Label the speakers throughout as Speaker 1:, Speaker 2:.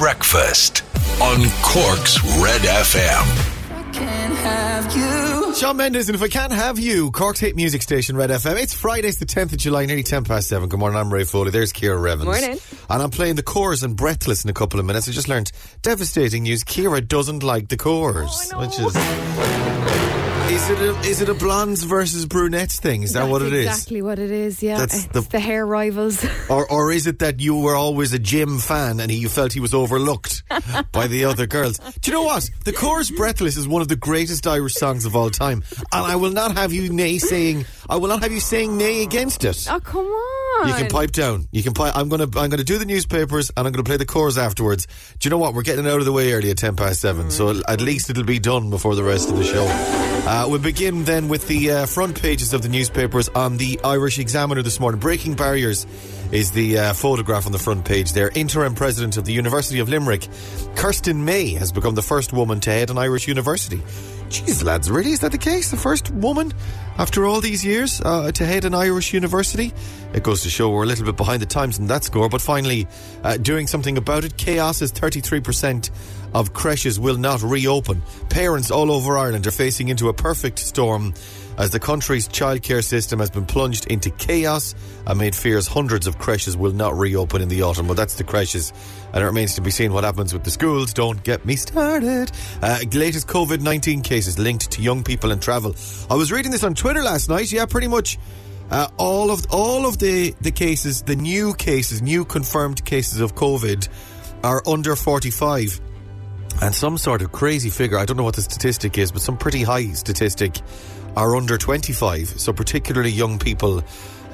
Speaker 1: breakfast on Cork's Red FM.
Speaker 2: I can't have you.
Speaker 3: Shawn Mendes, and if I can't have you, Cork's hit music station, Red FM. It's Friday, it's the 10th of July, nearly 10 past 7. Good morning, I'm Ray Foley. There's Kira Evans.
Speaker 4: Morning.
Speaker 3: And I'm playing the Corrs and Breathless in a couple of minutes. I just learned devastating news. Kira doesn't like the Corrs, oh, which is. Is it a is it a blondes versus brunettes thing? Is that
Speaker 4: That's
Speaker 3: what it is?
Speaker 4: exactly what it is, yeah.
Speaker 3: That's
Speaker 4: it's
Speaker 3: the-
Speaker 4: the, hair rivals.
Speaker 3: Or or is it that you were always a Jim fan and he, you felt he was overlooked by the other girls? Do you know what? The Corrs Breathless is one of the greatest Irish songs of all time, and I will not have you nay saying I will not have you saying nay against it.
Speaker 4: oh, come on.
Speaker 3: You can pipe down. You can pipe. I'm gonna. I'm gonna do the newspapers, and I'm gonna play the Corrs afterwards. Do you know what? We're getting out of the way early at ten past seven, so at least it'll be done before the rest of the show. Uh, we'll begin then with the uh, front pages of the newspapers on the Irish Examiner this morning. Breaking barriers is the uh, photograph on the front page there. Interim president of the University of Limerick, Kerstin Mey, has become the first woman to head an Irish university. Jeez, lads, really? Is that the case? The first woman after all these years uh, to head an Irish university? It goes to show we're a little bit behind the times in that score, but finally uh, doing something about it. Chaos is 33% of creches will not reopen. Parents all over Ireland are facing into a perfect storm as the country's childcare system has been plunged into chaos amid fears hundreds of creches will not reopen in the autumn. Well, that's the creches, and it remains to be seen what happens with the schools. Don't get me started. Uh, latest COVID 19 cases linked to young people and travel. I was reading this on Twitter last night. Yeah, pretty much. Uh, all of all of the, the cases, the new cases, new confirmed cases of COVID, are under forty five and some sort of crazy figure. I don't know what the statistic is, but some pretty high statistic are under 25. So particularly young people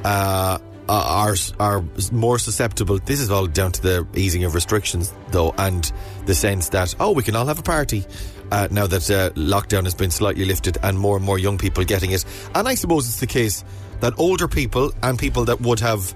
Speaker 3: uh, are are more susceptible. This is all down to the easing of restrictions, though, and the sense that oh, we can all have a party. Uh, now that uh, lockdown has been slightly lifted and more and more young people getting it. And I suppose it's the case that older people and people that would have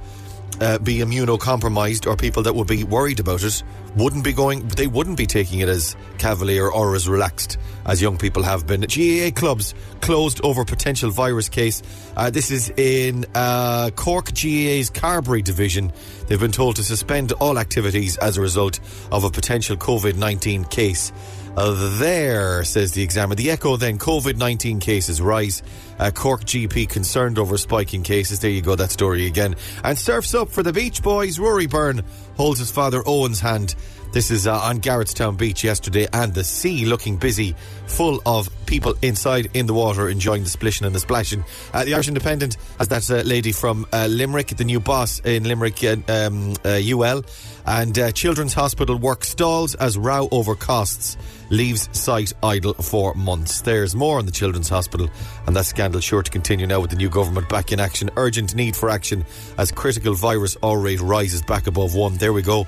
Speaker 3: uh, be immunocompromised or people that would be worried about it wouldn't be going, they wouldn't be taking it as cavalier or as relaxed as young people have been. GAA clubs closed over potential virus case. Uh, this is in uh, Cork GAA's Carbery division. They've been told to suspend all activities as a result of a potential COVID 19 case. Uh, there, says the examiner. The echo then COVID 19 cases rise. Uh, Cork GP concerned over spiking cases. There you go, that story again. And surfs up for the Beach Boys. Rory Byrne holds his father Owen's hand. This is uh, on Garrettstown Beach yesterday, and the sea looking busy, full of people inside in the water enjoying the splishing and the splashing. Uh, the Irish Independent has that uh, lady from uh, Limerick, the new boss in Limerick uh, um, UL, and uh, Children's Hospital work stalls as row over costs leaves site idle for months. There's more on the Children's Hospital, and that scandal sure to continue now with the new government back in action. Urgent need for action as critical virus R rate rises back above one. There we go.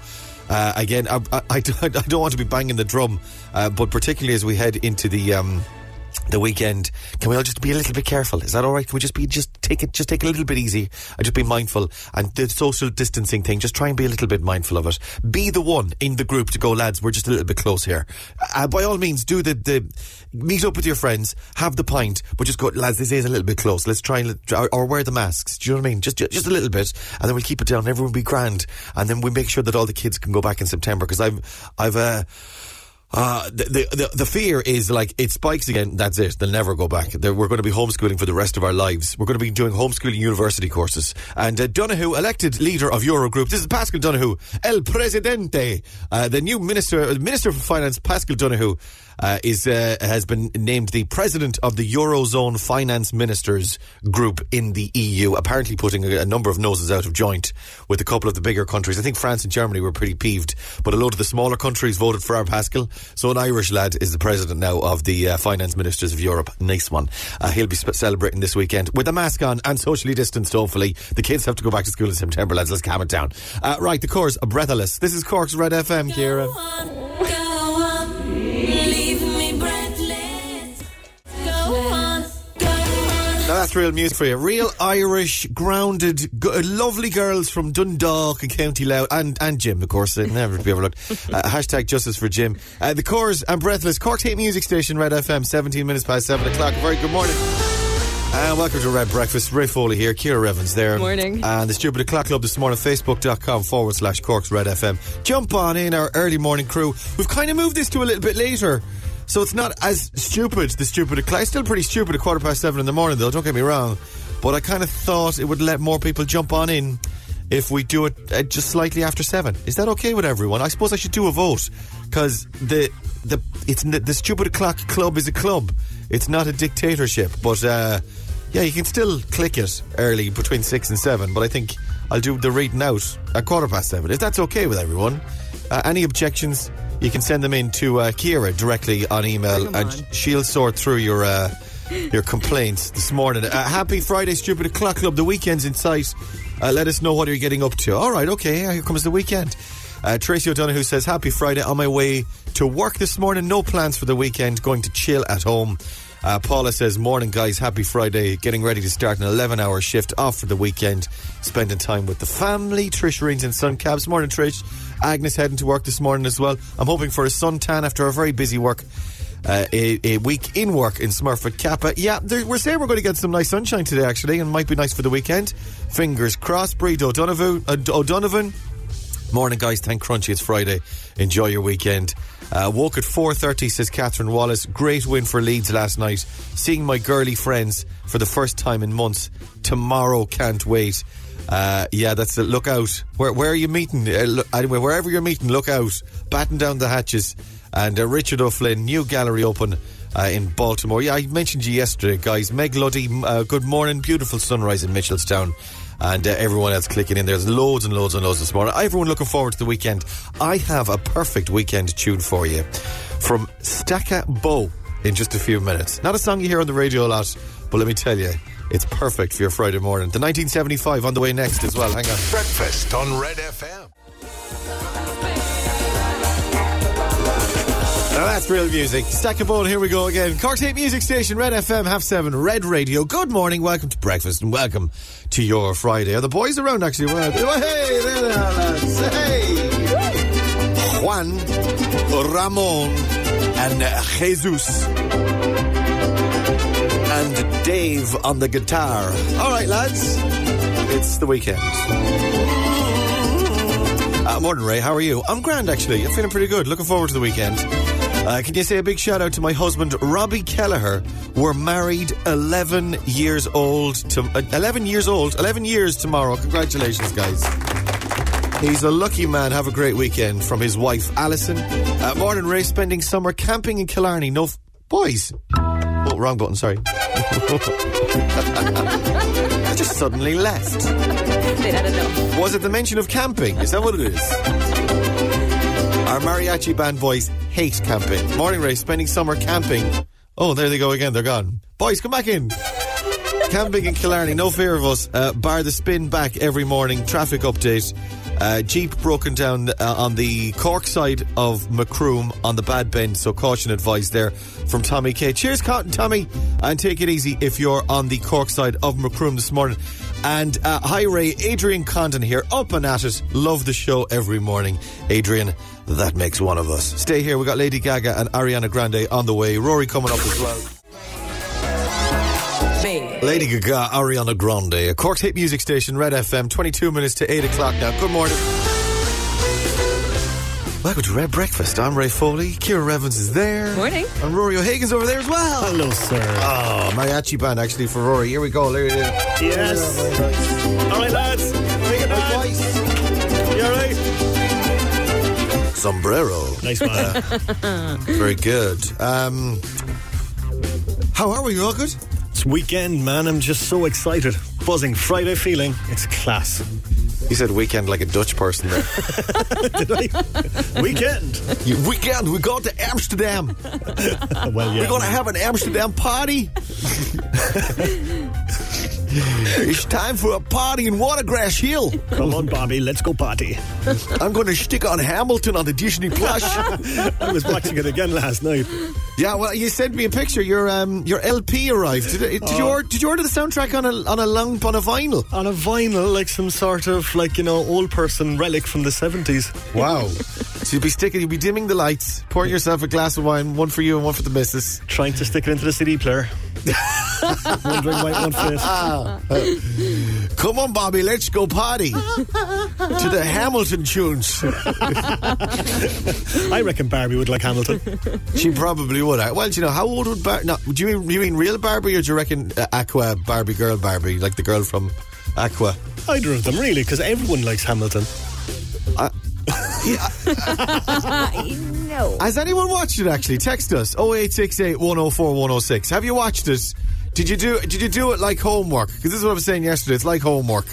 Speaker 3: Uh, again, I, I, I don't want to be banging the drum, uh, but particularly as we head into the. Um, the weekend. Can we all just be a little bit careful? Is that all right? Can we just be just take it just take it a little bit easy and just be mindful and the social distancing thing? Just try and be a little bit mindful of it. Be the one in the group to go, lads. We're just a little bit close here. Uh, by all means, do the the meet up with your friends, have the pint, but just go, lads. This is a little bit close. Let's try and or, or wear the masks. Do you know what I mean? Just just a little bit, and then we'll keep it down. Everyone will be grand, and then we make sure that all the kids can go back in September because I've I've. Uh, uh, the, the the fear is like it spikes again. That's it. They'll never go back. They're, we're going to be homeschooling for the rest of our lives. We're going to be doing homeschooling university courses. And uh, Donohoe, elected leader of Eurogroup. This is Paschal Donohoe, El Presidente, uh, the new minister, uh, minister for finance. Paschal Donohoe uh, is uh, has been named the president of the Eurozone Finance Ministers Group in the EU. Apparently, putting a, a number of noses out of joint with a couple of the bigger countries. I think France and Germany were pretty peeved, but a load of the smaller countries voted for our Paschal. So an Irish lad is the president now of the uh, finance ministers of Europe. Nice one. Uh, he'll be celebrating this weekend with a mask on and socially distanced. Hopefully, the kids have to go back to school in September. Lads, let's calm it down. Uh, right, the Corrs, breathless. This is Cork's Red FM, Kira. Now that's real music for you. Real Irish, grounded, lovely girls from Dundalk and County Louth, and, and Jim, of course, uh, never be overlooked. Uh, hashtag justice for Jim. Uh, the Corrs and Breathless, Cork Hate Music Station, Red FM, 17 minutes past 7 o'clock. Very good morning. And welcome to Red Breakfast. Ray Foley here, Kira Evans there.
Speaker 4: Morning.
Speaker 3: And the Stupid O'Clock Club this morning, facebook.com forward slash Corks Red FM. Jump on in our early morning crew. We've kind of moved this to a little bit later. So it's not as stupid, the Stupid O'Clock. It's still pretty stupid at quarter past seven in the morning, though, don't get me wrong. But I kind of thought it would let more people jump on in if we do it uh, just slightly after seven. Is that okay with everyone? I suppose I should do a vote because the the it's n- the Stupid O'Clock Club is a club. It's not a dictatorship. But uh, yeah, you can still click it early between six and seven. But I think I'll do the reading out at quarter past seven. If that's okay with everyone. Uh, any objections? You can send them in to uh, Kira directly on email, and
Speaker 4: on.
Speaker 3: she'll sort through your uh, your complaints this morning. Uh, happy Friday, Stupid O'Clock Club. The weekend's in sight. Uh, let us know what you're getting up to. All right, okay, here comes the weekend. Uh, Tracy O'Donoghue says, Happy Friday. On my way to work this morning. No plans for the weekend. Going to chill at home. Uh, Paula says, Morning, guys. Happy Friday. Getting ready to start an 11 hour shift off for the weekend. Spending time with the family. Trish rings in sun cabs. Morning, Trish. Agnes heading to work this morning as well. I'm hoping for a suntan after a very busy work. Uh, a, a week in work in Smurfit Kappa. Yeah, there, we're saying we're going to get some nice sunshine today, actually, and might be nice for the weekend. Fingers crossed. Breed O'Donovan. Uh, O'Donovan. Morning, guys. Thank Crunchie. It's Friday. Enjoy your weekend. Uh, woke at 4.30, says Catherine Wallace. Great win for Leeds last night. Seeing my girly friends for the first time in months. Tomorrow, can't wait. Uh, yeah, that's the Look out. Where, where are you meeting? Uh, look, anyway, wherever you're meeting, look out. Batten down the hatches. And uh, Richard O'Flynn, new gallery open uh, in Baltimore. Yeah, I mentioned you yesterday, guys. Meg Luddy, uh, good morning. Beautiful sunrise in Mitchellstown and uh, everyone else clicking in. There's loads and loads and loads this morning. Everyone looking forward to the weekend. I have a perfect weekend tune for you from Stacca Bow in just a few minutes. Not a song you hear on the radio a lot, but let me tell you, it's perfect for your Friday morning. The 1975 on the way next as well. Hang on.
Speaker 1: Breakfast on Red FM.
Speaker 3: Now that's real music. Stack a bone, here we go again. Cork State Music Station, Red FM, half seven, Red Radio. Good morning, welcome to breakfast and welcome to your Friday. Are the boys around actually? Well, hey, there they are, lads. Hey! Juan, Ramon, and uh, Jesus. And Dave on the guitar. All right, lads. It's the weekend. Uh, morning, Ray. How are you? I'm grand, actually. I'm feeling pretty good. Looking forward to the weekend. Uh, can you say a big shout out to my husband, Robbie Kelleher? We're married 11 years old. To, uh, 11 years old. 11 years tomorrow. Congratulations, guys. He's a lucky man. Have a great weekend from his wife, Alison. Uh, morning, Ray. Spending summer camping in Killarney. No, f- boys. Oh, wrong button. Sorry. I just suddenly left.
Speaker 4: They don't know.
Speaker 3: Was it the mention of camping? Is that what it is? Our mariachi band boys hate camping. Morning Ray, spending summer camping. Oh, there they go again. They're gone. Boys, come back in. Camping in Killarney, no fear of us. Uh, bar the spin back every morning. Traffic update. Uh, Jeep broken down uh, on the Cork side of Macroom on the bad bend, so caution advised there from Tommy K. Cheers, Cotton Tommy, and take it easy if you're on the Cork side of Macroom this morning. And uh, hi Ray, Adrian Condon here, up and at it. Love the show every morning. Adrian, that makes one of us. Stay here, we got Lady Gaga and Ariana Grande on the way. Rory coming up as well. Lady Gaga, Ariana Grande, a Cork's hit music station, Red FM, 22 minutes to 8 o'clock now. Good morning. Welcome to Red Breakfast. I'm Ray Foley. Kira Evans is there.
Speaker 4: Morning.
Speaker 3: And Rory O'Hagan's over there as well.
Speaker 5: Hello, sir.
Speaker 3: Oh, mariachi band actually for Rory. Here we go. There it is.
Speaker 5: Yes. All right, lads. Take it back. You all right?
Speaker 3: Sombrero.
Speaker 5: Nice man.
Speaker 3: Very good. Um, how are we? You all good?
Speaker 5: it's weekend, man. I'm just so excited. Buzzing. Friday feeling. It's class.
Speaker 3: You said weekend like a Dutch person there.
Speaker 5: Did I? weekend.
Speaker 3: You- weekend, we're going to Amsterdam.
Speaker 5: Well, yeah.
Speaker 3: We're going to have an Amsterdam party. it's time for a party in Watergrass Hill.
Speaker 5: Come on, Bobby. Let's go party.
Speaker 3: I'm going to stick on Hamilton on the Disney Plus.
Speaker 5: I was watching it again last night.
Speaker 3: yeah, well, you sent me a picture. Your um, your LP arrived. Did, did you order, did you order the soundtrack on a on a long on a vinyl?
Speaker 5: On a vinyl, like some sort of, like, you know, old person relic from the 70s.
Speaker 3: Wow. So you'll be sticking, you'll be dimming the lights, pouring yourself a glass of wine, one for you and one for the missus.
Speaker 5: Trying to stick it into the CD player. Wondering my own fate.
Speaker 3: Come on, Bobby, let's go party to the Hamilton tunes.
Speaker 5: I reckon Barbie would like Hamilton.
Speaker 3: She probably would. Well, do you know how old would Barbie? No, do you mean, you mean real Barbie, or do you reckon uh, Aqua Barbie girl Barbie, like the girl from Aqua?
Speaker 5: Either of them, really, because everyone likes Hamilton.
Speaker 4: No.
Speaker 3: Has anyone watched it? Actually, text us 0868 104 106. Have you watched it? Did you do? Did you do it like homework? Because this is what I was saying yesterday. It's like homework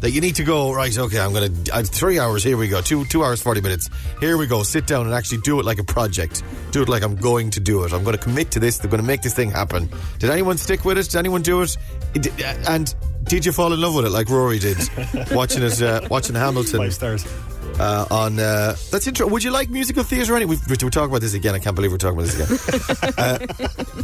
Speaker 3: that you need to go right. Okay, I'm gonna uh, three hours. Here we go. Two two hours forty minutes. Here we go. Sit down and actually do it like a project. Do it like I'm going to do it. I'm going to commit to this. They're going to make this thing happen. Did anyone stick with it? Did anyone do it? It- uh, And did you fall in love with it like Rory did, watching it, uh, watching Hamilton?
Speaker 5: Five stars.
Speaker 3: Uh, on uh, that's interesting. Would you like musical theatre? Any? We're talking about this again. I can't believe we're talking about this again. uh,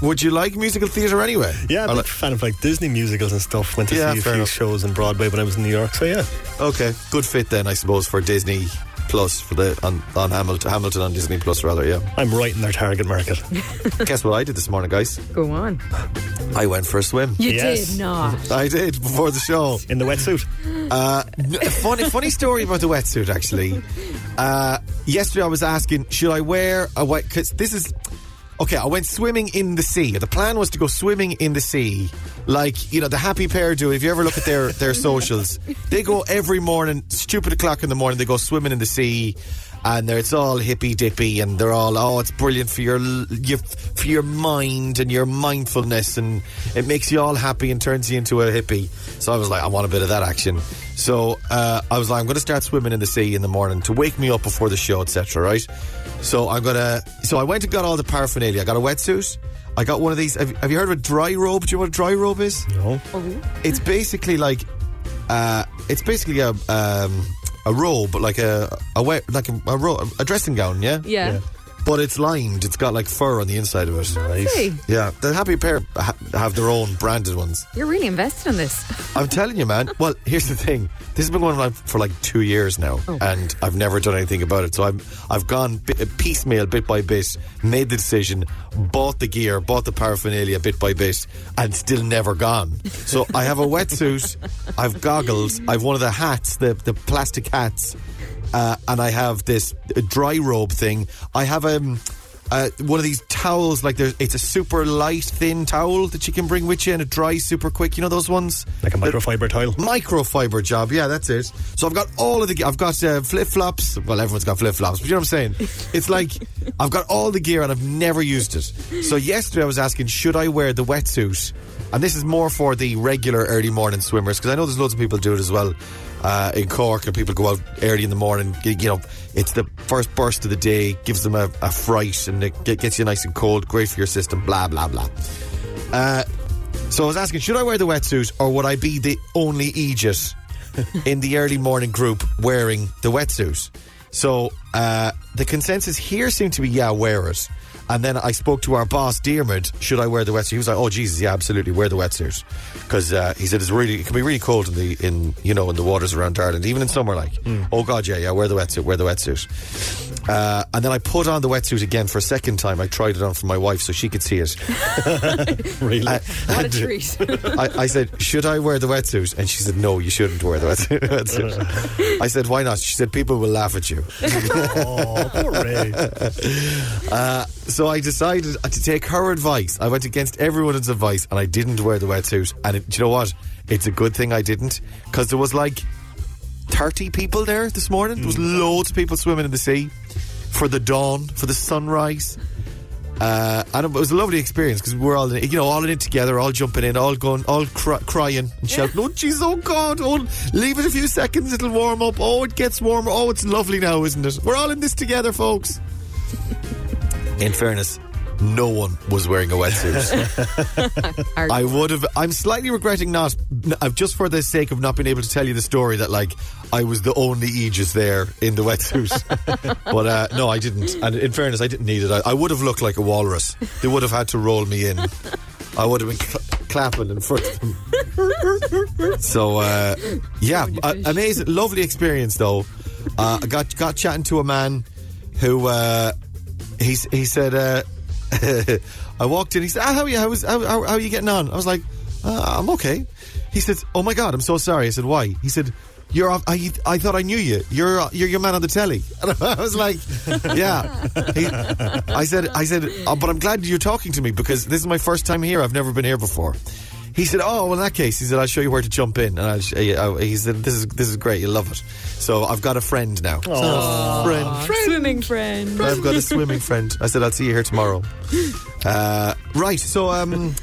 Speaker 3: would you like musical theatre anyway?
Speaker 5: Yeah, I'm a
Speaker 3: like-
Speaker 5: fan of like Disney musicals and stuff. Went to
Speaker 3: Yeah,
Speaker 5: see a few
Speaker 3: enough.
Speaker 5: shows in Broadway when I was in New York. So yeah,
Speaker 3: okay, good fit then, I suppose, for Disney Plus for the on, on Hamilton Hamilton on Disney Plus rather. Yeah.
Speaker 5: I'm right in their target market.
Speaker 3: Guess what I did this morning, guys?
Speaker 4: Go on.
Speaker 3: I went for a swim.
Speaker 4: You
Speaker 5: Yes.
Speaker 4: did not.
Speaker 3: I did before the show.
Speaker 5: In the wetsuit.
Speaker 3: Uh, funny, funny story about the wetsuit. Actually, uh, yesterday I was asking, should I wear a wet? Because this is okay. I went swimming in the sea. The plan was to go swimming in the sea, like you know the happy pair do. If you ever look at their their socials, they go every morning, stupid o'clock in the morning. They go swimming in the sea. And they're, it's all hippy dippy, and they're all oh, it's brilliant for your, your for your mind and your mindfulness, and it makes you all happy and turns you into a hippie. So I was like, I want a bit of that action. So uh, I was like, I'm going to start swimming in the sea in the morning to wake me up before the show, etc. Right? So I'm gonna. So I went and got all the paraphernalia. I got a wetsuit. I got one of these. Have, have you heard of a dry robe? Do you know what a dry robe is?
Speaker 5: No.
Speaker 3: It's basically like, uh, it's basically a um, a robe, but like a a wet like a, a, ro- a dressing gown. Yeah.
Speaker 4: Yeah.
Speaker 5: Yeah.
Speaker 3: But it's lined. It's got like fur on the inside of it.
Speaker 4: Hey,
Speaker 3: Yeah, the Happy Pair ha- have their own branded ones.
Speaker 4: you're really invested in this.
Speaker 3: I'm telling you, man. Well, here's the thing. This has been going on for like two years now, oh. and I've never done anything about it. So I've I've gone bit, piecemeal, bit by bit, made the decision, bought the gear, bought the paraphernalia, bit by bit, and still never gone. So I have a wetsuit, I've goggles, I've one of the hats, the the plastic hats, uh, and I have this dry robe thing. I have um. Uh, one of these towels, like there's, it's a super light, thin towel that you can bring with you, and it dries super quick. You know those ones?
Speaker 5: Like a microfiber towel,
Speaker 3: microfiber job. Yeah, that's it. So I've got all of the. I've got uh, flip flops. Well, everyone's got flip flops, but you know what I'm saying. It's like I've got all the gear and I've never used it. So yesterday I was asking, should I wear the wetsuit? And this is more for the regular early morning swimmers because I know there's loads of people do it as well. Uh, in Cork, and people go out early in the morning. You you know, it's the first burst of the day, gives them a, a fright, and it get- gets you nice and cold. Great for your system. Blah blah blah. Uh, so I was asking, should I wear the wetsuit or would I be the only Aegis in the early morning group wearing the wetsuit? So uh, the consensus here seemed to be, yeah, wear it. And then I spoke to our boss, Diarmuid, should I wear the wetsuit? He was like, oh, Jesus, yeah, absolutely, wear the wetsuit. Because uh, he said it's really, it can be really cold in the, in you know, in the waters around Ireland, even in summer, like, oh, God, yeah, yeah, wear the wetsuit, wear the wetsuit. Uh, and then I put on the wetsuit again for a second time. I tried it on for my wife so she could see it.
Speaker 5: Really.
Speaker 3: Uh,
Speaker 4: What a treat.
Speaker 3: I, I said, should I wear the wetsuit? And she said, no, you shouldn't wear the wetsuit. wetsuit. I said, why not? She said, people will laugh at you.
Speaker 5: oh, poor Ray.
Speaker 3: Uh, so I decided to take her advice. I went against everyone's advice and I didn't wear the wetsuit. And it, do you know what? It's a good thing I didn't because there was like 30 people there this morning. There was loads of people swimming in the sea for the dawn, for the sunrise. Uh, and it was a lovely experience because we were all, in, it, you know, all in it together, all jumping in, all going, all cry, crying and shouting, "Oh, jeez, oh God! Oh, leave it a few seconds, it'll warm up. Oh, it gets warmer. Oh, it's lovely now, isn't it? We're all in this together, folks." In fairness, no one was wearing a wetsuit. I would have. I'm slightly regretting not, n- uh, just for the sake of not being able to tell you the story that like I was the only Aegis there in the wetsuit. but uh, no, I didn't. And in fairness, I didn't need it. I, I would have looked like a walrus. They would have had to roll me in. I would have been cl- clapping in front of them. so uh, yeah, uh, amazing, lovely experience though. Uh, I got got chatting to a man who uh, he he said. Uh, I walked in. He said, ah, "How are you? How, how, how, how are you getting on?" I was like, uh, "I'm okay." He said, "Oh my god, I'm so sorry." I said, "Why?" He said. You're. off- I. I thought I knew you. You're. You're your man on the telly. And I was like, yeah. He, I said. I said. Oh, but I'm glad you're talking to me because this is my first time here. I've never been here before. He said, "Oh, well, in that case," he said, "I'll show you where to jump in." And I'll uh, he said, "This is this is great. You'll love it." So I've got a friend now. friend.
Speaker 4: Swimming friend.
Speaker 3: I've got a swimming friend. I said I'll see you here tomorrow. Uh, right. So, um,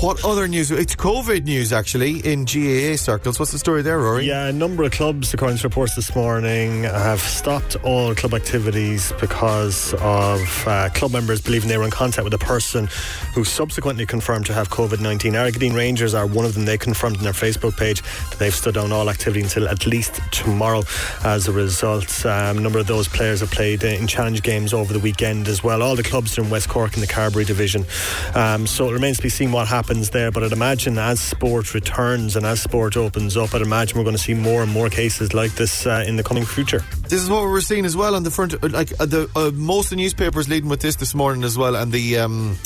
Speaker 3: what other news? It's COVID news actually in GAA circles. What's the story there, Rory?
Speaker 5: Yeah, a number of clubs, according to reports this morning, have stopped all club activities because of uh, club members believing they were in contact with a person who subsequently confirmed to have COVID 19. Argideen Rangers are one of them. They confirmed on their Facebook page that they've stood down all activity until at least tomorrow. As a result, um, a number of those players have played in challenge games over the weekend as well. All the clubs are in West Cork in the Carbery division. Um, so it remains to be seen what happens there. But I'd imagine as sport returns and as sport opens up, I'd imagine we're going to see more and more cases like this uh, in the coming future.
Speaker 3: This is what we're seeing as well on the front. uh, Like uh, the uh, most of the newspapers leading with this this morning as well, and the. Um,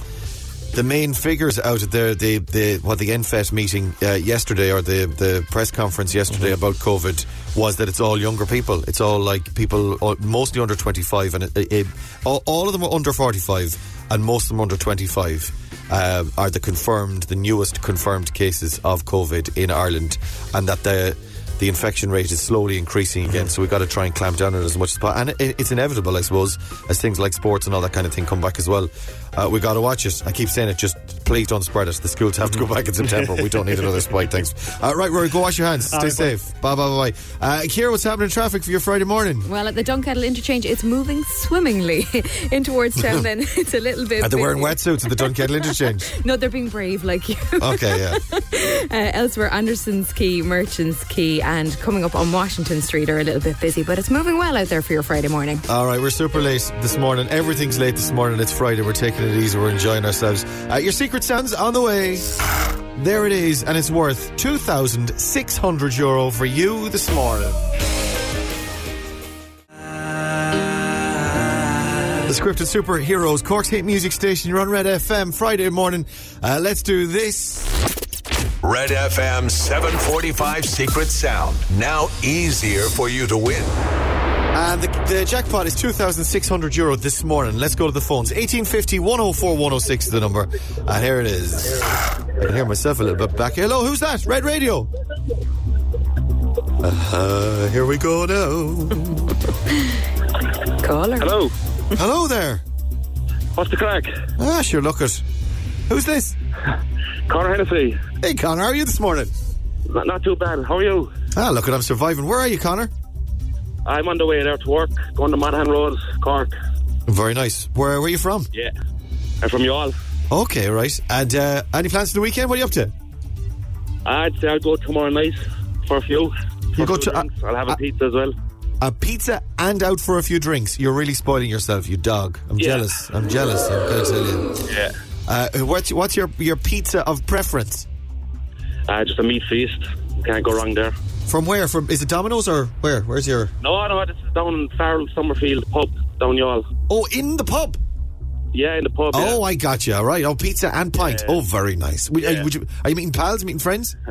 Speaker 3: the main figures out of there, the, the what the NPHET meeting uh, yesterday or the, the press conference yesterday about COVID was that it's all younger people. It's all like people all, mostly under 25 and it, it, all, all of them are under 45 and most of them under 25 uh, are the confirmed the newest confirmed cases of COVID in Ireland and that the the infection rate is slowly increasing again, so we've got to try and clamp down on it as much as possible. And it, it's inevitable, I suppose, as things like sports and all that kind of thing come back as well. Uh, we got to watch it. I keep saying it, just please don't spread it. The schools have to go back in September. we don't need another spike, thanks. Uh, right, Rory, go wash your hands. Stay
Speaker 5: All right,
Speaker 3: safe. Bye, bye, bye, bye. Uh, Kira, what's happening in traffic for your Friday morning?
Speaker 4: Well, at the Dunkettle interchange, it's moving swimmingly in towards town. Then it's a little bit.
Speaker 3: Are they wearing wetsuits at the Dunkettle interchange?
Speaker 4: No, they're being brave like you.
Speaker 3: Okay, yeah.
Speaker 4: Uh, elsewhere, Anderson's Quay, Merchants Quay, and coming up on Washington Street are a little bit busy, but it's moving well out there for your Friday morning.
Speaker 3: All right, we're super late this morning. Everything's late this morning. It's Friday. We're taking it easy. We're enjoying ourselves. Uh, your secret sounds on the way. There it is, and it's worth 2,600 euro for you this morning. The scripted superheroes, Cork's hit music station. You're on Red FM Friday morning. Uh, let's do this.
Speaker 1: Red FM 745 Secret Sound. Now easier for you to win.
Speaker 3: And the, the jackpot is 2,600 euro this morning. Let's go to the phones. 1850 104 106 is the number. And here it is. I can hear myself a little bit back. Hello, who's that? Red Radio. Uh, here we go now.
Speaker 4: Caller.
Speaker 6: Hello.
Speaker 3: Hello there.
Speaker 6: What's the crack?
Speaker 3: Ah, sure, look it. Who's this?
Speaker 6: Connor Hennessy.
Speaker 3: Hey, Connor, how are you this morning?
Speaker 6: Not, not too bad. How are you?
Speaker 3: Ah, look it, I'm surviving. Where are you, Connor?
Speaker 6: I'm on the way there to work, going to Monaghan Road, Cork.
Speaker 3: Very nice. Where, where are you from?
Speaker 6: Yeah. I'm from Youghal.
Speaker 3: Okay, right. And uh, any plans for the weekend? What are you up to?
Speaker 6: I'd say I'll go tomorrow night for a few. For
Speaker 3: You go to- uh,
Speaker 6: drinks. I'll have a
Speaker 3: uh,
Speaker 6: pizza as well.
Speaker 3: A pizza and out for a few drinks. You're really spoiling yourself, you dog. I'm
Speaker 6: Yeah.
Speaker 3: jealous. I'm jealous. I'm going to tell you.
Speaker 6: Yeah.
Speaker 3: Uh, what's, what's your, your pizza of preference?
Speaker 6: Uh, just a meat feast. Can't go wrong there.
Speaker 3: From where? From is it Domino's or where? Where's your?
Speaker 6: No, no, this is down in Farrell Summerfield pub, down Youghal.
Speaker 3: Oh, in the pub.
Speaker 6: Yeah, in the pub.
Speaker 3: Oh,
Speaker 6: yeah.
Speaker 3: I got you. All right. Oh, pizza and pint.
Speaker 6: Yeah.
Speaker 3: Oh, very nice. Would, uh,
Speaker 6: Yeah.
Speaker 3: would you? Are you meeting pals? Meeting friends?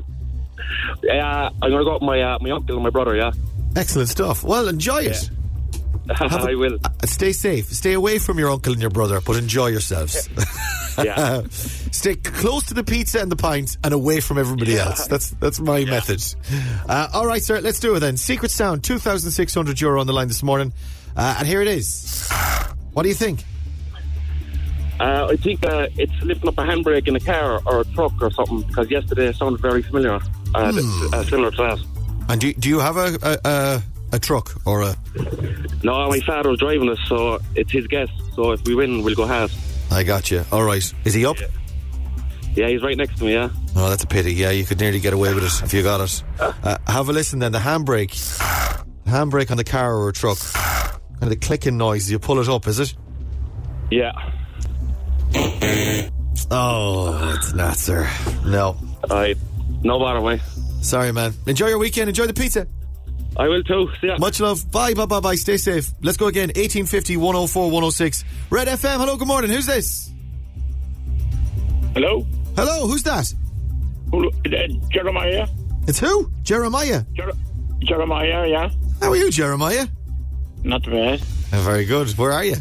Speaker 6: Yeah, I'm going to go with my, uh, my uncle and my brother, yeah.
Speaker 3: Excellent stuff. Well, enjoy it. Have a-
Speaker 6: will.
Speaker 3: Uh, stay safe. Stay away from your uncle and your brother, but enjoy yourselves.
Speaker 6: Yeah.
Speaker 3: Stay close to the pizza and the pints and away from everybody else. That's that's my method. Uh, all right, sir. Let's do it then. Secret Sound, two thousand six hundred euro on the line this morning, uh, and here it is. What do you think?
Speaker 6: Uh, I think uh, it's lifting up a handbrake in a car or a truck or something because yesterday it sounded very familiar, uh,
Speaker 3: Hmm.
Speaker 6: uh, similar to that.
Speaker 3: And do do you have a a, a, a truck or a?
Speaker 6: No, my father was driving us, so it's his guess. So if we win, we'll go half.
Speaker 3: I got you. All right. Is he up?
Speaker 6: Yeah. Yeah, he's right next to me. Yeah.
Speaker 3: Oh, that's a pity. Yeah, you could nearly get away with it if you got it. Uh, have a listen then. The handbrake, handbrake on the car or a truck, kind of the clicking noise. You pull it up, is it?
Speaker 6: Yeah.
Speaker 3: Oh, it's not, sir. No.
Speaker 6: I no bother, mate.
Speaker 3: Sorry, man. Enjoy your weekend. Enjoy the pizza.
Speaker 6: I will too. Ya.
Speaker 3: Much love. Bye, bye, bye, bye. Stay safe. Let's go again. 1850 104 106. Red FM. Hello, good morning. Who's this?
Speaker 6: Hello?
Speaker 3: Hello, who's that?
Speaker 6: Who- uh, Jeremiah?
Speaker 3: It's who? Jeremiah.
Speaker 6: Jer- Jeremiah, yeah?
Speaker 3: How are you, Jeremiah?
Speaker 6: Not bad.
Speaker 3: Uh, very good. Where are you?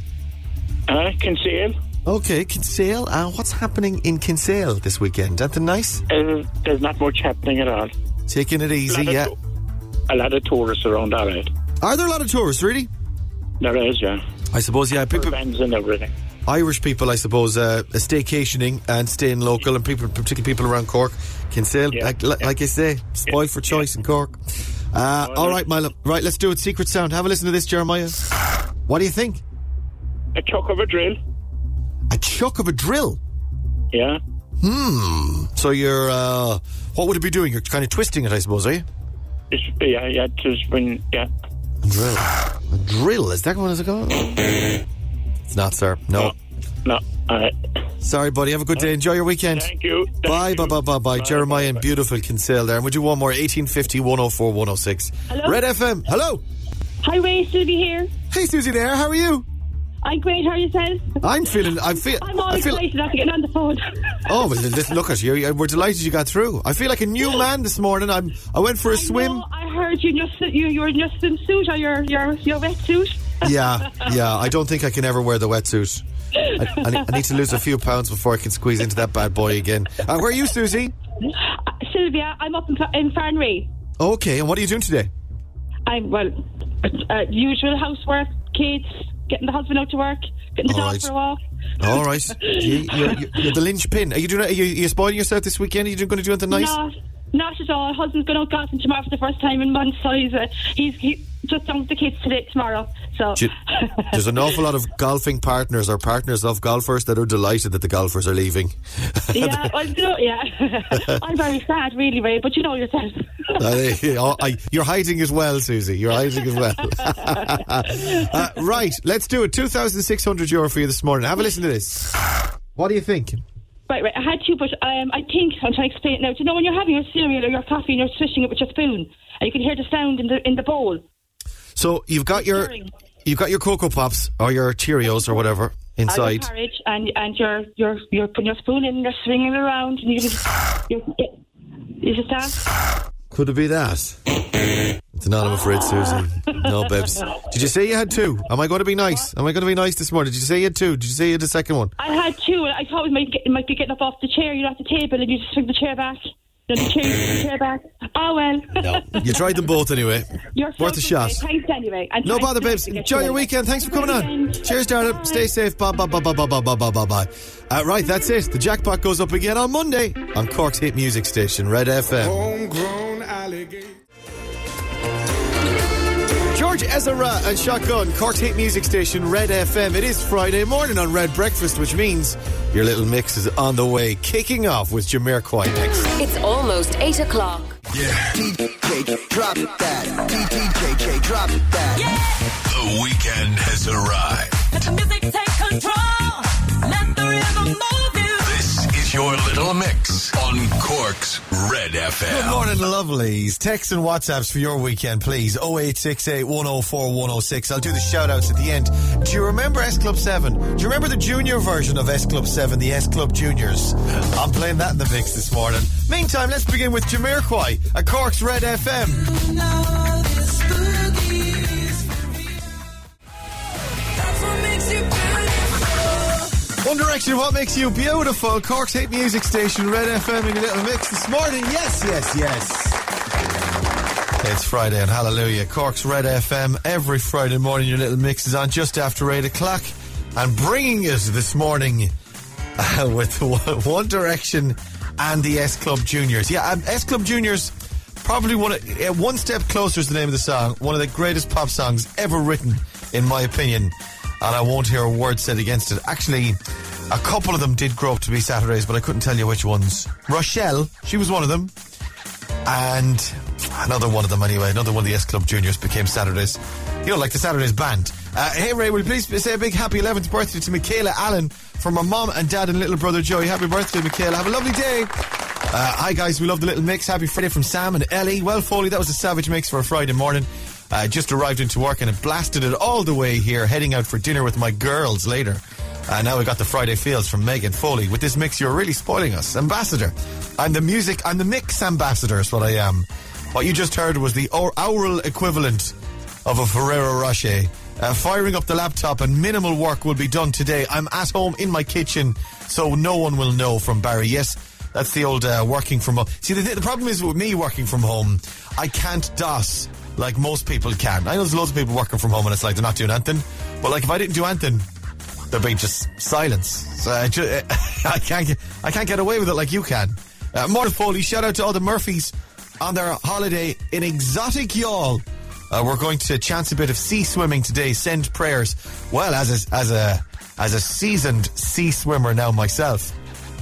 Speaker 6: Uh, Kinsale?
Speaker 3: Okay, Kinsale. Uh, what's happening in Kinsale this weekend? Anything nice?
Speaker 6: Uh, there's not much happening at all.
Speaker 3: Taking it easy, yeah.
Speaker 6: A lot of tourists around, right.
Speaker 3: Are there a lot of tourists, really?
Speaker 6: There is, yeah.
Speaker 3: I suppose, yeah. People,
Speaker 6: Vans and everything.
Speaker 3: Irish people, I suppose, uh, staycationing and staying local, and people, particularly people around Cork, Kinsale,
Speaker 6: Yeah,
Speaker 3: like,
Speaker 6: yeah.
Speaker 3: like you say, spoiled for choice in Cork. Uh, all right, my love. Right, let's do it. Secret sound. Have a listen to this, Jeremiah. What do you think?
Speaker 6: A chuck of a drill?
Speaker 3: A chuck of a drill.
Speaker 6: Yeah. Hmm.
Speaker 3: So you're, uh, what would it be doing? You're kind of twisting it, I suppose, are you?
Speaker 6: It's, yeah, yeah, just when, yeah.
Speaker 3: A drill. A drill. Is that what it's called? It's not, sir. No.
Speaker 6: No, all right.
Speaker 3: Sorry, buddy. Have a good day. Enjoy your weekend.
Speaker 6: Thank you. Thank
Speaker 3: Bye,
Speaker 6: you.
Speaker 3: bye, bye, bye, bye. Jeremiah in beautiful Kinsale there. And we'll do one more 1850 104 106.
Speaker 7: Hello?
Speaker 3: Red FM. Hello.
Speaker 7: Hi, Ray, Sylvie here.
Speaker 3: Hey, Susie there. How are you?
Speaker 7: I'm great. How are yourself?
Speaker 3: I'm feeling. I feel.
Speaker 7: I'm all
Speaker 3: I feel.
Speaker 7: excited after getting on the phone.
Speaker 3: Oh, well, listen, look at you. We're delighted you got through. I feel like a new man this morning. I'm. I went for a swim.
Speaker 7: No, I heard you just you you were in your swimsuit or your your your wetsuit.
Speaker 3: Yeah, yeah. I don't think I can ever wear the wetsuit. I, I, I need to lose a few pounds before I can squeeze into that bad boy again. Uh, where are you, Susie?
Speaker 7: Uh, Sylvia, I'm up in, in.
Speaker 3: Okay, and what are you doing today?
Speaker 7: I'm well, uh, usual housework, kids, getting the husband out to work, getting the
Speaker 3: All
Speaker 7: dog
Speaker 3: right.
Speaker 7: for a walk.
Speaker 3: All right, you, you're, you're the linchpin. Are you doing? Are you, are you spoiling yourself this weekend? Are you going to do anything nice?
Speaker 7: Not, not at all. Husband's going out golfing tomorrow for the first time in months, so he's uh, he's he just down with the kids today tomorrow. So
Speaker 3: you- There's an awful lot of golfing partners or partners of golfers that are delighted that the golfers are leaving.
Speaker 7: yeah, well, you know, yeah. I'm very sad, really, Ray, but you know yourself.
Speaker 3: Oh, you're hiding as well, Susie. You're hiding as well. uh, right, let's do it. 2,600 euro for you this morning. Have a listen to this. What do you think?
Speaker 7: Right, right. I had to, but um, I think I'm trying to explain it now. Do you know when you're having your cereal or your coffee and you're swishing it with your spoon, and you can hear the sound in the in the bowl?
Speaker 3: So you've got your you've got your Coco Pops or your Cheerios or whatever
Speaker 7: your
Speaker 3: inside.
Speaker 7: porridge, and and you're you're you're putting your spoon in, and you're swinging around, and you just you're, is it that?
Speaker 3: Could it be that? It's not, I'm afraid, Susan. No, babes. Did you say you had two? Am I going to be nice? Am I going to be nice this morning? Did you say you had two? Did you say you had a second one?
Speaker 7: I had two, and I thought it might get, might be getting up off the chair, you know, at the table, and you just swing the chair back. You know, the chair, the chair back. Oh well.
Speaker 3: No. You tried them both anyway.
Speaker 7: You're so
Speaker 3: Worth a
Speaker 7: good,
Speaker 3: shot.
Speaker 7: Ray. Thanks anyway. And
Speaker 3: No bother, babes. Enjoy your weekend. Thanks for coming on. Cheers, darling.
Speaker 7: Bye.
Speaker 3: Stay safe. Bye, bye, bye, bye, bye, bye, bye, bye, bye, bye. Uh, right, that's it. The jackpot goes up again on Monday on Cork's hit music station, Red FM.
Speaker 8: Homegrown alligator.
Speaker 3: George Ezra and Shotgun, Cork's hit music station, Red FM. It is Friday morning on Red Breakfast, which means your little mix is on the way, kicking off with Jamiroquai next.
Speaker 9: It's almost 8 o'clock. Yeah.
Speaker 10: DJ, drop that. DJ, drop that.
Speaker 1: The weekend has arrived.
Speaker 2: Let the music take control. Let the rhythm move you.
Speaker 1: This is your little mix on Cork's Red FM.
Speaker 3: Good morning, lovelies. Text and WhatsApps for your weekend, please. 0868 104 106. I'll do the shout outs at the end. Do you remember S Club 7? Do you remember the junior version of S Club 7, the S Club Juniors? I'm playing that in the mix this morning. Meantime, let's begin with Jamiroquai at Cork's Red FM.
Speaker 2: That's what makes you beautiful.
Speaker 3: One Direction, what makes you beautiful? Cork's Hate music station, Red FM, in a little mix this morning. Yes, yes, yes. It's Friday and hallelujah. Cork's Red FM. Every Friday morning, your little mix is on just after 8 o'clock. And bringing us this morning uh, with One- One Direction and the S Club Juniors. Yeah, um, S Club Juniors, probably one, of- uh, one step closer is the name of the song. One of the greatest pop songs ever written, in my opinion. And I won't hear a word said against it. Actually, a couple of them did grow up to be Saturdays, but I couldn't tell you which ones. Rochelle, she was one of them. And another one of them anyway, another one of the S Club Juniors became Saturdays. You know, like the Saturdays band. Uh, hey Ray, will you please say a big happy 11th birthday to Michaela Allen from her mom and dad and little brother Joey. Happy birthday, Michaela. Have a lovely day. Uh, hi guys, we love the little mix. Happy Friday from Sam and Ellie. Well, Foley, that was a savage mix for a Friday morning. Uh, just arrived into work and it blasted it all the way here, heading out for dinner with my girls later. And now we got the Friday Feels from Megan Foley. With this mix, you're really spoiling us. Ambassador. I'm the music, I'm the mix ambassador, is what I am. What you just heard was the or- oral equivalent of a Ferrero Rocher. Uh, firing up the laptop and minimal work will be done today. I'm at home in my kitchen, so no one will know from Barry. Yes, that's the old uh, working from home. See, the, th- the problem is with me working from home, I can't DOS like most people can. I know there's loads of people working from home and it's like they're not doing anything. But like if I didn't do anything, there'd be just silence. So I, ju- I can't get, I can't get away with it like you can. Uh, Morning Foley, shout out to all the Murphys on their holiday in exotic Youghal. Uh, we're going to chance a bit of sea swimming today. Send prayers. Well, as a, as a as a seasoned sea swimmer now myself,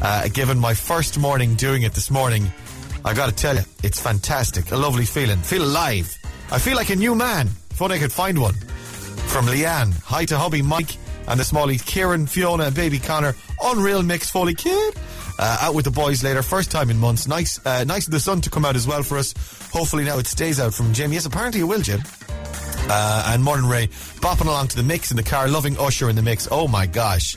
Speaker 3: uh, given my first morning doing it this morning, I got to tell you, it's fantastic. A lovely feeling. Feel alive. I feel like a new man. If only I could find one. From Leanne, hi to hubby Mike and the smallies Kieran, Fiona, and baby Connor. Unreal mix, Foley kid. Uh, out with the boys later, first time in months. Nice, uh, nice of the sun to come out as well for us. Hopefully now it stays out from Jim. Yes, apparently it will, Jim. Uh, and Morning Ray bopping along to the mix in the car, loving Usher in the mix. Oh my gosh.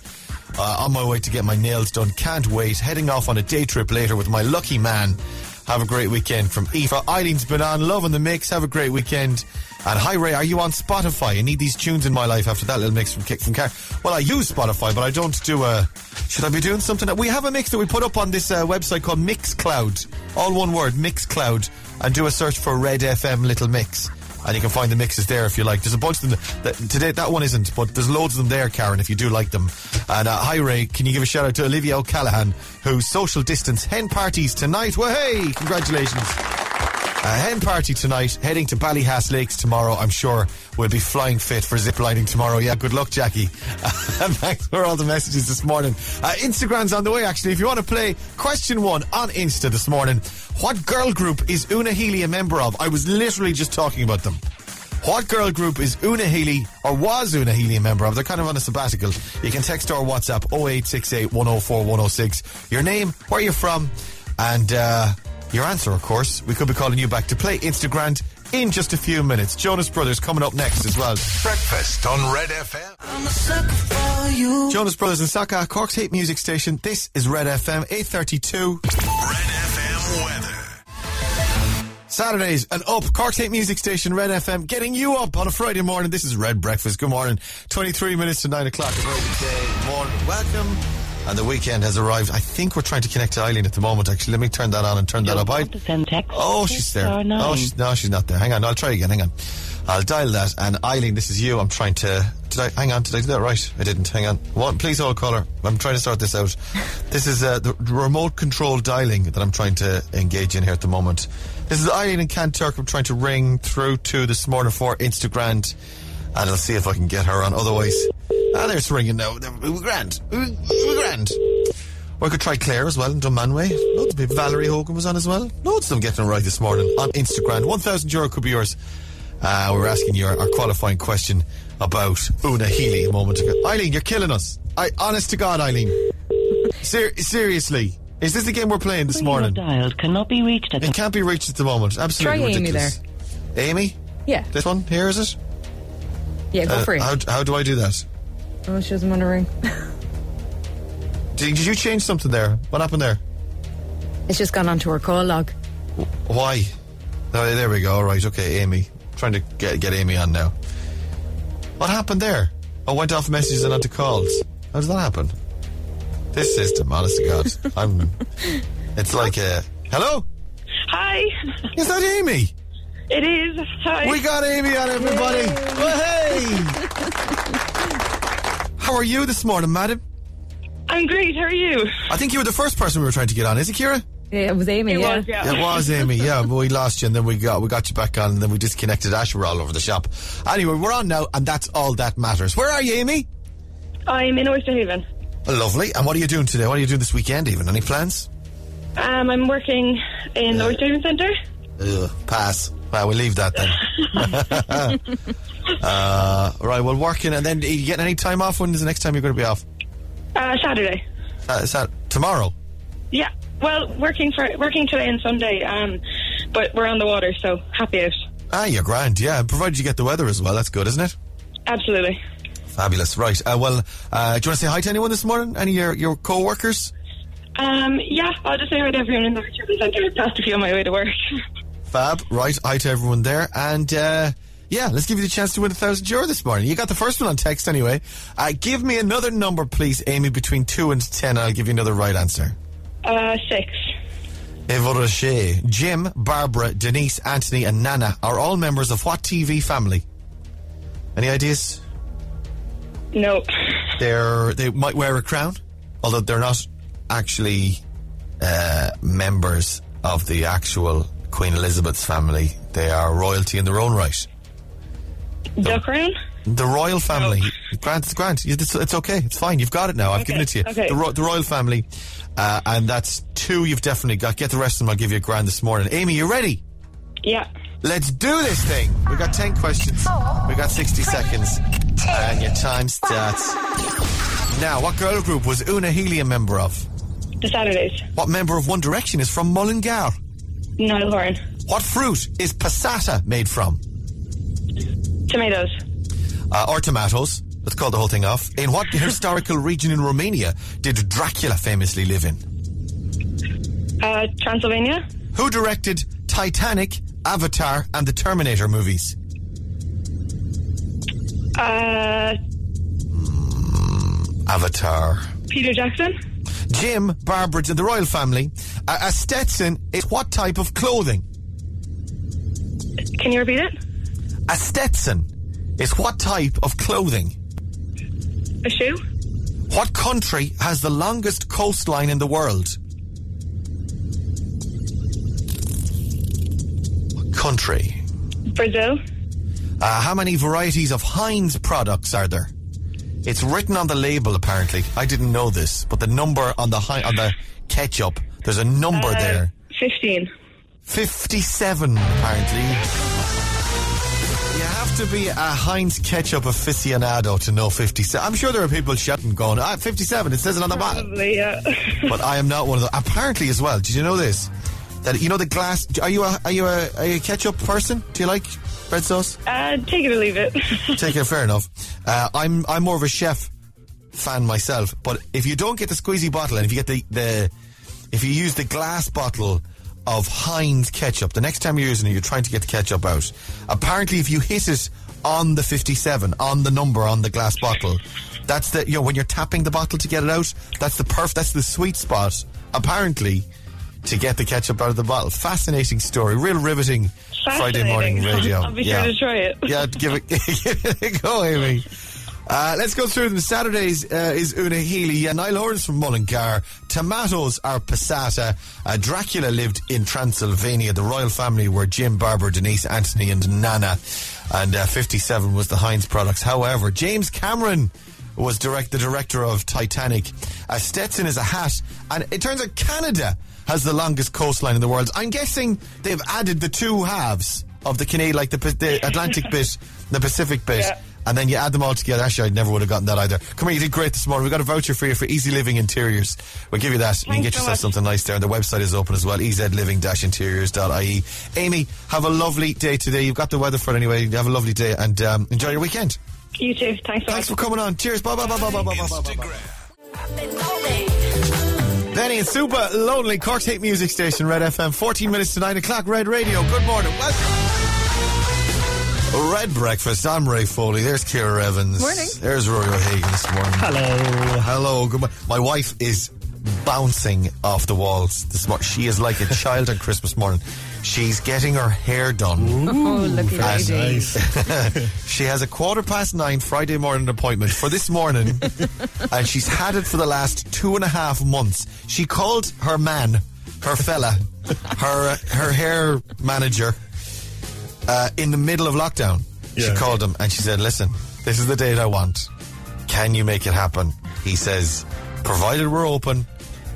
Speaker 3: Uh, on my way to get my nails done. Can't wait. Heading off on a day trip later with my lucky man. Have a great weekend from Aoife. Eileen's been on, loving the mix. Have a great weekend. And hi Ray, are you on Spotify? I need these tunes in my life after that little mix from Kick from Car. Well, I use Spotify, but I don't do a. Should I be doing something? We have a mix that we put up on this uh, website called Mixcloud. All one word, Mixcloud. And do a search for Red FM Little Mix. And you can find the mixes there if you like. There's a bunch of them. That, today, that one isn't, but there's loads of them there, Karen, if you do like them. And uh, hi, Ray, can you give a shout out to Olivia O'Callaghan, whose social distance hen parties tonight? Well, hey, congratulations. A hen party tonight, heading to Ballyhass Lakes tomorrow. I'm sure we'll be flying fit for zip lining tomorrow. Yeah, good luck, Jackie. thanks for all the messages this morning. Uh, Instagram's on the way, actually. If you want to play question one on Insta this morning, what girl group is Una Healy a member of? I was literally just talking about them. What girl group is Una Healy or was Una Healy a member of? They're kind of on a sabbatical. You can text or WhatsApp 0868 104 106. Your name, where you're from, and uh, your answer, of course. We could be calling you back to play Instagram in just a few minutes. Jonas Brothers coming up next as well.
Speaker 1: Breakfast on Red FM.
Speaker 2: I'm a sucker for you.
Speaker 3: Jonas Brothers and Saka, Cork's hate music station. This is Red FM 832.
Speaker 1: Red FM weather.
Speaker 3: Saturdays and up. Cork's hate music station, Red FM, getting you up on a Friday morning. This is Red Breakfast. Good morning. 23 minutes to 9 o'clock. A very good day. Morning. Welcome. And the weekend has arrived. I think we're trying to connect to Eileen at the moment, actually. Let me turn that on and turn that up. I, oh, she's there. Oh, she's, no, she's not there. Hang on. I'll try again. Hang on. I'll dial that. And Eileen, this is you. I'm trying to. Did I? Hang on. Did I do that right? I didn't. Hang on. One, please hold caller. I'm trying to sort this out. this is uh, the remote control dialing that I'm trying to engage in here at the moment. This is Eileen and Kanturk. I'm trying to ring through to this morning for Instagram, and I'll see if I can get her on. Otherwise, ah, there's ringing now. We're grand. We're grand. Or I could try Claire as well in Dunmanway. Loads of people. Valerie Hogan was on as well. Loads of them getting it right this morning on Instagram. 1,000 euro could be yours. Uh, we're asking you our, our qualifying question about Una Healy a moment ago. Eileen, you're killing us. I, honest to God, Eileen. Ser- seriously. Is this the game we're playing this morning?
Speaker 11: dialed cannot be reached at
Speaker 3: It can't be reached at the moment. Absolutely
Speaker 4: Try Amy
Speaker 3: ridiculous. Amy?
Speaker 4: Yeah.
Speaker 3: This one? Here is it?
Speaker 4: Yeah, go
Speaker 3: Uh,
Speaker 4: for it.
Speaker 3: how, how do I do that?
Speaker 4: oh, she doesn't want to ring.
Speaker 3: Did, did you change something there? What happened there?
Speaker 4: It's just gone onto her call log.
Speaker 3: Why? Oh, there we go. All right. Okay, Amy. Trying to get get Amy on now. What happened there? I went off messages and onto calls. How does that happen? This system, honest to God, I'm. It's like a hello.
Speaker 12: Hi.
Speaker 3: Is that Amy?
Speaker 12: It is. Hi.
Speaker 3: We got Amy on, everybody. Well, hey. How are you this morning, madam?
Speaker 12: I'm great. How are you?
Speaker 3: I think you were the first person we were trying to get on. Is it, Kira?
Speaker 4: Yeah, it was Amy.
Speaker 12: It
Speaker 4: yeah.
Speaker 12: was, yeah.
Speaker 3: It was Amy, yeah, but we lost you and then we got we got you back on and then we disconnected Ash, we're all over the shop. Anyway, we're on now and that's all that matters. Where are you, Amy?
Speaker 12: I'm in Oyster Haven.
Speaker 3: Lovely. And what are you doing today? What are you doing this weekend even? Any plans?
Speaker 12: Um, I'm working in the Oyster Haven Centre.
Speaker 3: Ugh, pass. Well, we'll leave that then. uh, right, well, working and then you getting any time off? When is the next time you're going to be off?
Speaker 12: Uh, Saturday.
Speaker 3: Uh, is that tomorrow?
Speaker 12: Yeah. Well, working for working today and Sunday. Um, but we're on the water, so happy out.
Speaker 3: Ah, you're grand, yeah. Provided you get the weather as well, that's good, isn't it?
Speaker 12: Absolutely.
Speaker 3: Fabulous. Right. Uh, well, uh, do you want to say hi to anyone this morning? Any of your, your co-workers?
Speaker 12: Um, yeah, I'll just say hi to everyone in the reception centre. I passed a few on my way to work.
Speaker 3: Fab. Right. Hi to everyone there. And, uh, yeah, let's give you the chance to win a thousand euro this morning. You got the first one on text anyway. Uh, give me another number, please, Amy, between two and ten. I'll give you another right answer.
Speaker 12: Uh, six.
Speaker 3: Evorache. Jim, Barbara, Denise, Anthony, and Nana are all members of what TV family? Any ideas?
Speaker 12: No.
Speaker 3: They're they might wear a crown, although they're not actually uh, members of the actual Queen Elizabeth's family. They are royalty in their own right.
Speaker 12: The crown?
Speaker 3: The royal family. Grant, it's Grant. It's, it's okay. It's fine. You've got it now. I've
Speaker 12: Okay,
Speaker 3: given it to you.
Speaker 12: okay.
Speaker 3: The, ro- the royal family. Uh, and that's two you've definitely got. Get the rest of them. I'll give you a grand this morning. Amy, you ready?
Speaker 12: Yeah.
Speaker 3: Let's do this thing. We've got 10 questions. We've got 60 seconds. And your time starts. Now, what girl group was Una Healy a member of?
Speaker 12: The Saturdays.
Speaker 3: What member of One Direction is from Mullingar?
Speaker 12: Niall Horan.
Speaker 3: What fruit is passata made from?
Speaker 12: Tomatoes.
Speaker 3: Uh, or tomatoes. Let's call the whole thing off. In what historical region in Romania did Dracula famously live in?
Speaker 12: Uh, Transylvania.
Speaker 3: Who directed Titanic, Avatar, and the Terminator movies?
Speaker 12: Uh,
Speaker 3: Avatar.
Speaker 12: Peter Jackson.
Speaker 3: Jim, Barbara, and the royal family. A, a Stetson is what type of clothing?
Speaker 12: Can you repeat it?
Speaker 3: A Stetson is what type of clothing?
Speaker 12: A shoe.
Speaker 3: What country has the longest coastline in the world? Country?
Speaker 12: Brazil.
Speaker 3: Uh, how many varieties of Heinz products are there? It's written on the label, apparently. I didn't know this, but the number on the Hein- on the ketchup, there's a number
Speaker 12: Uh,
Speaker 3: there.
Speaker 12: 15.
Speaker 3: 57, apparently. Have to be a Heinz ketchup aficionado to know 57. I'm sure there are people shouting, going, ah, 57, it says it on the bottle.
Speaker 12: Probably, yeah.
Speaker 3: But I am not one of those. Apparently, as well, did you know this? That, you know, the glass, are you a, are you a, are you a ketchup person? Do you like bread sauce?
Speaker 12: uh, take it or leave it.
Speaker 3: Take it, fair enough. Uh, I'm I'm more of a chef fan myself, but if you don't get the squeezy bottle and if you get the, the if you use the glass bottle of Heinz ketchup, the next time you're using it, you're trying to get the ketchup out. Apparently, if you hit it on the 57, on the number on the glass bottle, that's the you know when you're tapping the bottle to get it out. That's the perf. That's the sweet spot. Apparently. To get the ketchup out of the bottle. Fascinating story. Real riveting Friday morning radio.
Speaker 12: I'll be sure to try it.
Speaker 3: Yeah, give it, give it a go, Amy. Uh, let's go through them. Saturdays uh, is Una Healy. Uh, Niall Horan's from Mullingar. Tomatoes are passata. Uh, Dracula lived in Transylvania. The royal family were Jim, Barbara, Denise, Anthony, and Nana. And uh, 57 was the Heinz products. However, James Cameron was direct the director of Titanic. Uh, Stetson is a hat, and it turns out Canada has the longest coastline in the world. I'm guessing they've added the two halves of the Canadian, like the, the Atlantic bit, the Pacific bit.
Speaker 12: Yeah.
Speaker 3: And then you add them all together. Actually, I never would have gotten that either. Come here, you did great this morning. We've got a voucher for you for EZ Living Interiors. We'll give you that. you can get
Speaker 12: so
Speaker 3: yourself
Speaker 12: much.
Speaker 3: something nice there. And the website is open as well, ezliving-interiors.ie. Amy, have a lovely day today. You've got the weather for it anyway. Have a lovely day and um, enjoy your weekend.
Speaker 12: You too. Thanks so
Speaker 3: Thanks for coming on. Cheers. Bye bye bye bye bye bye bye bye. bye. Benny and Super Lonely Cork's Hate Music Station, Red FM. 14 minutes to 9 o'clock, Red Radio. Good morning. Welcome. Red Breakfast. I'm Ray Foley. There's Kira Evans.
Speaker 4: Morning.
Speaker 3: There's Rory O'Hagan this morning.
Speaker 5: Hello.
Speaker 3: Hello. Good morning. My wife is bouncing off the walls this morning. She is like a child on Christmas morning. She's getting her hair done.
Speaker 4: Oh, lucky
Speaker 3: And
Speaker 4: lady.
Speaker 3: she has a quarter past nine Friday morning appointment for this morning, and she's had it for the last two and a half months. She called her man, her fella, her uh, her hair manager, uh, in the middle of lockdown. She
Speaker 5: Yeah.
Speaker 3: called him and she said, "Listen, this is the date I want. Can you make it happen?" He says, "Provided we're open."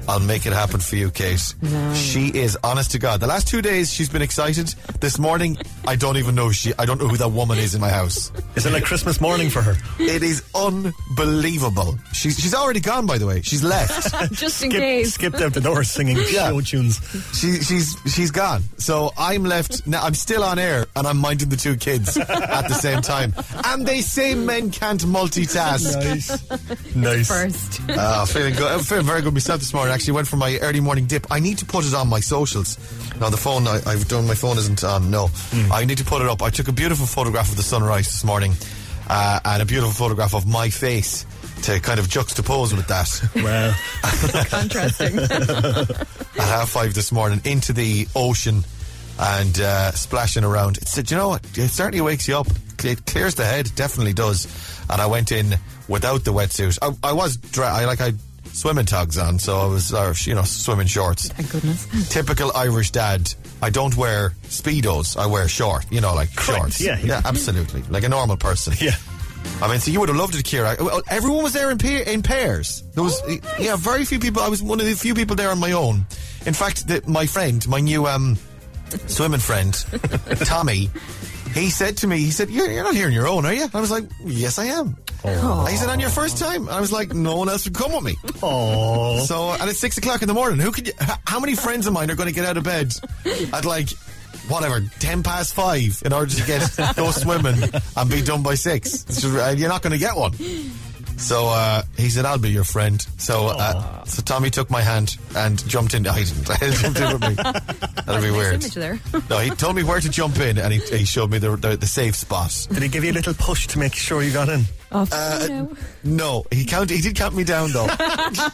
Speaker 3: I'll make it happen for you, Kate. She is honest to God. The last two days she's been excited. This morning, I don't even know she. I don't know who that woman is in my house.
Speaker 5: Is it like Christmas morning for her?
Speaker 3: It is unbelievable. She's she's already gone. By the way, she's left.
Speaker 4: Just in
Speaker 5: Skip,
Speaker 4: case.
Speaker 5: skipped out the door singing
Speaker 3: Yeah.
Speaker 5: show tunes.
Speaker 3: She, she's she's gone. So I'm left. Now I'm still on air, and I'm minding the two kids at the same time. And they say men can't multitask.
Speaker 5: Nice. nice.
Speaker 4: First.
Speaker 3: Uh, feeling good. I'm feeling very good myself this morning. Actually, went for my early morning dip. I need to put it on my socials. Now the phone I, I've done. My phone isn't on. No, I need to put it up. I took a beautiful photograph of the sunrise this morning, uh, and a beautiful photograph of my face to kind of juxtapose with that.
Speaker 5: Well,
Speaker 4: Contrasting.
Speaker 3: at half five this morning into the ocean and uh, splashing around. It said, you know what? It certainly wakes you up. It clears the head, definitely does. And I went in without the wetsuit. I, I was dry. I like I had swimming togs on, so I was, or, you know, swimming shorts.
Speaker 4: Thank goodness.
Speaker 3: Typical Irish dad. I don't wear speedos. I wear short. You know, like
Speaker 5: Correct,
Speaker 3: shorts.
Speaker 5: yeah, yeah.
Speaker 3: yeah, absolutely, like a normal person.
Speaker 5: yeah.
Speaker 3: I mean, so you would have loved it, Kira. Everyone was there in, pair, in pairs. There was, yeah, very few people. I was one of the few people there on my own. In fact, the, my friend, my new um, swimming friend, Tommy, he said to me, he said, you're, you're not here on your own, are you? I was like, yes, I am. He said, on your first time? I was like, no one else would come with me.
Speaker 5: Oh.
Speaker 3: So, and it's six o'clock in the morning. Who could you, how many friends of mine are going to get out of bed at like, whatever, 10 past five in order to get, go swimming and be done by six? Just, you're not going to get one. So, uh, he said, I'll be your friend. So, uh, so Tommy took my hand and jumped in. I didn't. I jumped in with me. That'd be
Speaker 4: Nice
Speaker 3: weird. No, he told me where to jump in and he, he showed me the, the, the safe spot.
Speaker 5: Did he give you a little push to make sure you got in?
Speaker 4: Oh,
Speaker 3: Uh,
Speaker 4: no.
Speaker 3: No, he count, he did count me down though.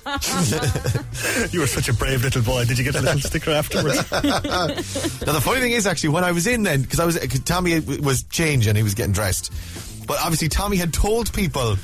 Speaker 5: You were such a brave little boy. Did you get a little sticker afterwards?
Speaker 3: Now the funny thing is, actually, when I was in then, because I was 'cause Tommy was changing, and he was getting dressed, but obviously Tommy had told people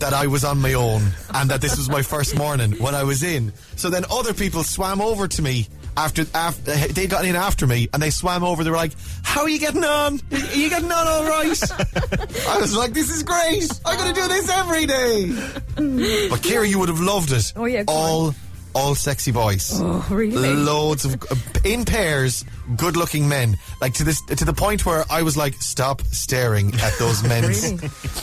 Speaker 3: that I was on my own and that this was my first morning when I was in. So then other people swam over to me after after they got in after me and they swam over. They were like, "How are you getting on? Are you getting on all right?" I was like, "This is great. I'm going to do this every day." But Kira, you would have loved it.
Speaker 4: Oh, yeah,
Speaker 3: all all sexy boys.
Speaker 4: Oh, really?
Speaker 3: Loads of in pairs, good-looking men. Like to this to the point where I was like, "Stop staring at those men."
Speaker 4: Really?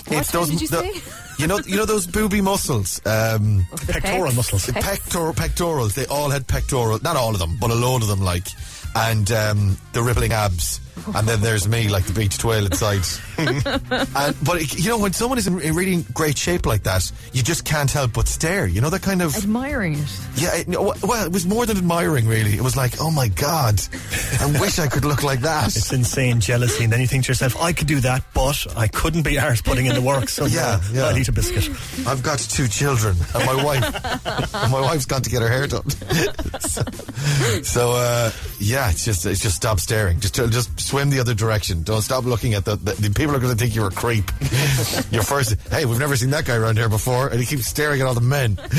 Speaker 4: What time did you say?
Speaker 3: You know, you know those booby muscles. Um,
Speaker 5: Pectoral
Speaker 4: pecs.
Speaker 5: muscles.
Speaker 3: the
Speaker 4: Pecs.
Speaker 3: pector- pectorals. They all had pectoral. Not all of them, but a load of them. Like, and um, the rippling abs. And then there's me, like the beach toilet side. and, but it- you know, when someone is in, in really great shape like that, you just can't help but stare. You know that kind of.
Speaker 4: Admiring it.
Speaker 3: Yeah, it, well, it was more than admiring, really. It was like, oh my god, I wish I could look like that.
Speaker 5: It's insane jealousy. And then you think to yourself, I could do that, but I couldn't be arsed putting in the work. So
Speaker 3: Yeah,
Speaker 5: yeah,
Speaker 3: yeah.
Speaker 5: I'll eat a biscuit.
Speaker 3: I've got two children, and my wife, and my wife's gone to get her hair done. so, so, uh, yeah, it's just, it's just stop staring. Just, just swim the other direction. Don't stop looking at the. the, the people are going to think you're a creep. Your first, hey, we've never seen that guy around here before, and he keeps staring at all the men.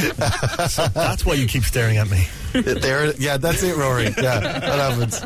Speaker 5: That's why you keep staring at me.
Speaker 3: there, yeah, that's it, Rory. Yeah, that happens.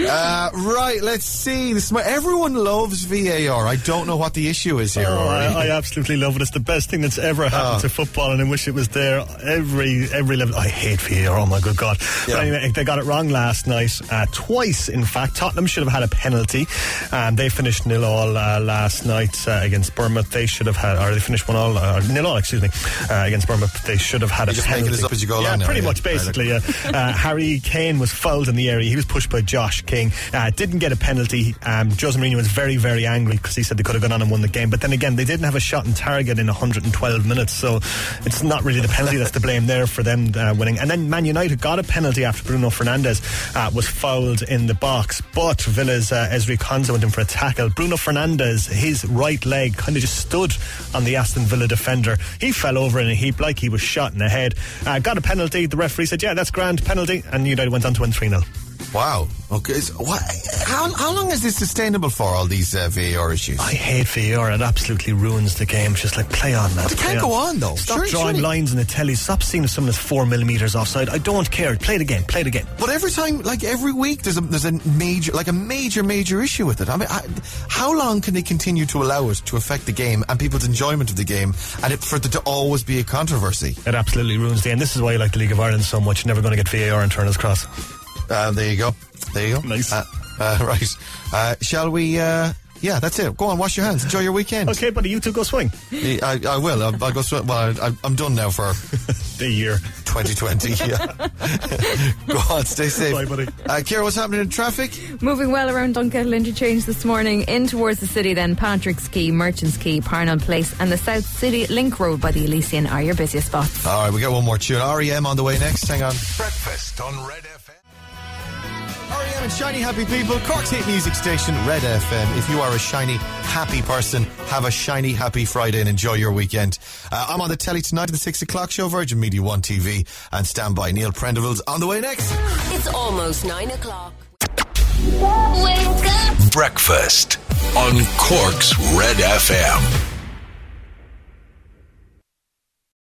Speaker 3: Uh, right, let's see. This, my, everyone loves VAR. I don't know what the issue is here,
Speaker 5: Oh,
Speaker 3: Rory.
Speaker 5: I, I absolutely love it. It's the best thing that's ever happened
Speaker 3: Oh.
Speaker 5: to football, and I wish it was there every every level. I hate VAR. Oh my good god!
Speaker 3: Yeah.
Speaker 5: But anyway, they got it wrong last night, uh, twice in fact. Tottenham should have had a penalty, and they finished nil all uh, last night uh, against Bournemouth. They should have had, or they finished one all, uh, nil all. Excuse me, uh, against Bournemouth. They should have had
Speaker 3: You're
Speaker 5: a
Speaker 3: just
Speaker 5: penalty.
Speaker 3: up as you go
Speaker 5: yeah,
Speaker 3: along now,
Speaker 5: pretty
Speaker 3: yeah.
Speaker 5: much, basically. Yeah. Uh, Harry Kane was fouled in the area. He was pushed by Josh King. Uh, didn't get a penalty. Um, Jose Mourinho was very, very angry because he said they could have gone on and won the game. But then again, they didn't have a shot in target in 112 minutes, so it's not really the penalty that's to blame there for them uh, winning. And then Man United got a penalty after Bruno Fernandes uh, was fouled in the box, but Villa's uh, Ezri Konsa went in for a tackle. Bruno Fernandes, his right leg kind of just stood on the Aston Villa defender. He fell over in a heap like he was shot in the head. Uh, got a penalty. The referee said, "Yeah, that's grand penalty," and United went on to win 3 0.
Speaker 3: Wow. Okay. So what, how, how long is this sustainable for, all these uh, VAR issues?
Speaker 5: I hate VAR. It absolutely ruins the game. It's just like play on, man.
Speaker 3: It
Speaker 5: play
Speaker 3: can't go on, though.
Speaker 5: Stop
Speaker 3: Surely-
Speaker 5: drawing
Speaker 3: surely-
Speaker 5: lines in the telly. Stop seeing if someone is four millimeters offside. I don't care. Play the game. Play the game.
Speaker 3: But every time, like every week, there's a there's a major, like a major, major issue with it. I mean, I, how long can they continue to allow it to affect the game and people's enjoyment of the game, and it, for there to always be a controversy?
Speaker 5: It absolutely ruins the game. This is why I like the League of Ireland so much. Never going to get VAR and Turner's Cross.
Speaker 3: Uh, there you go. There you go.
Speaker 5: Nice.
Speaker 3: Uh, uh, right. Uh, shall we? Uh, yeah, that's it. Go on, wash your hands. Enjoy your weekend.
Speaker 5: Okay, buddy, you two go swing.
Speaker 3: I, I will. I'll, I'll go. Sw- well, I, I'm done now for
Speaker 5: The year.
Speaker 3: 2020. Yeah. go on, stay safe.
Speaker 5: Bye, buddy.
Speaker 3: Uh, Kira, what's happening in traffic?
Speaker 4: Moving well around Dunkettle interchange this morning, in towards the city, then Patrick's Quay, Merchants Quay, Parnell Place, and the South City Link Road by the Elysian are your busiest spots.
Speaker 3: All right, we got one more tune. REM on the way next. Hang on.
Speaker 1: Breakfast on Red FM.
Speaker 3: REM and Shiny Happy People, Cork's hit music station, Red FM. If you are a shiny, happy person, have a shiny, happy Friday and enjoy your weekend. Uh, I'm on the telly tonight at the 6 o'clock show, Virgin Media 1 TV, and stand by. Neil Prendeville's on the way next.
Speaker 9: It's almost nine o'clock.
Speaker 1: Breakfast on Cork's Red FM.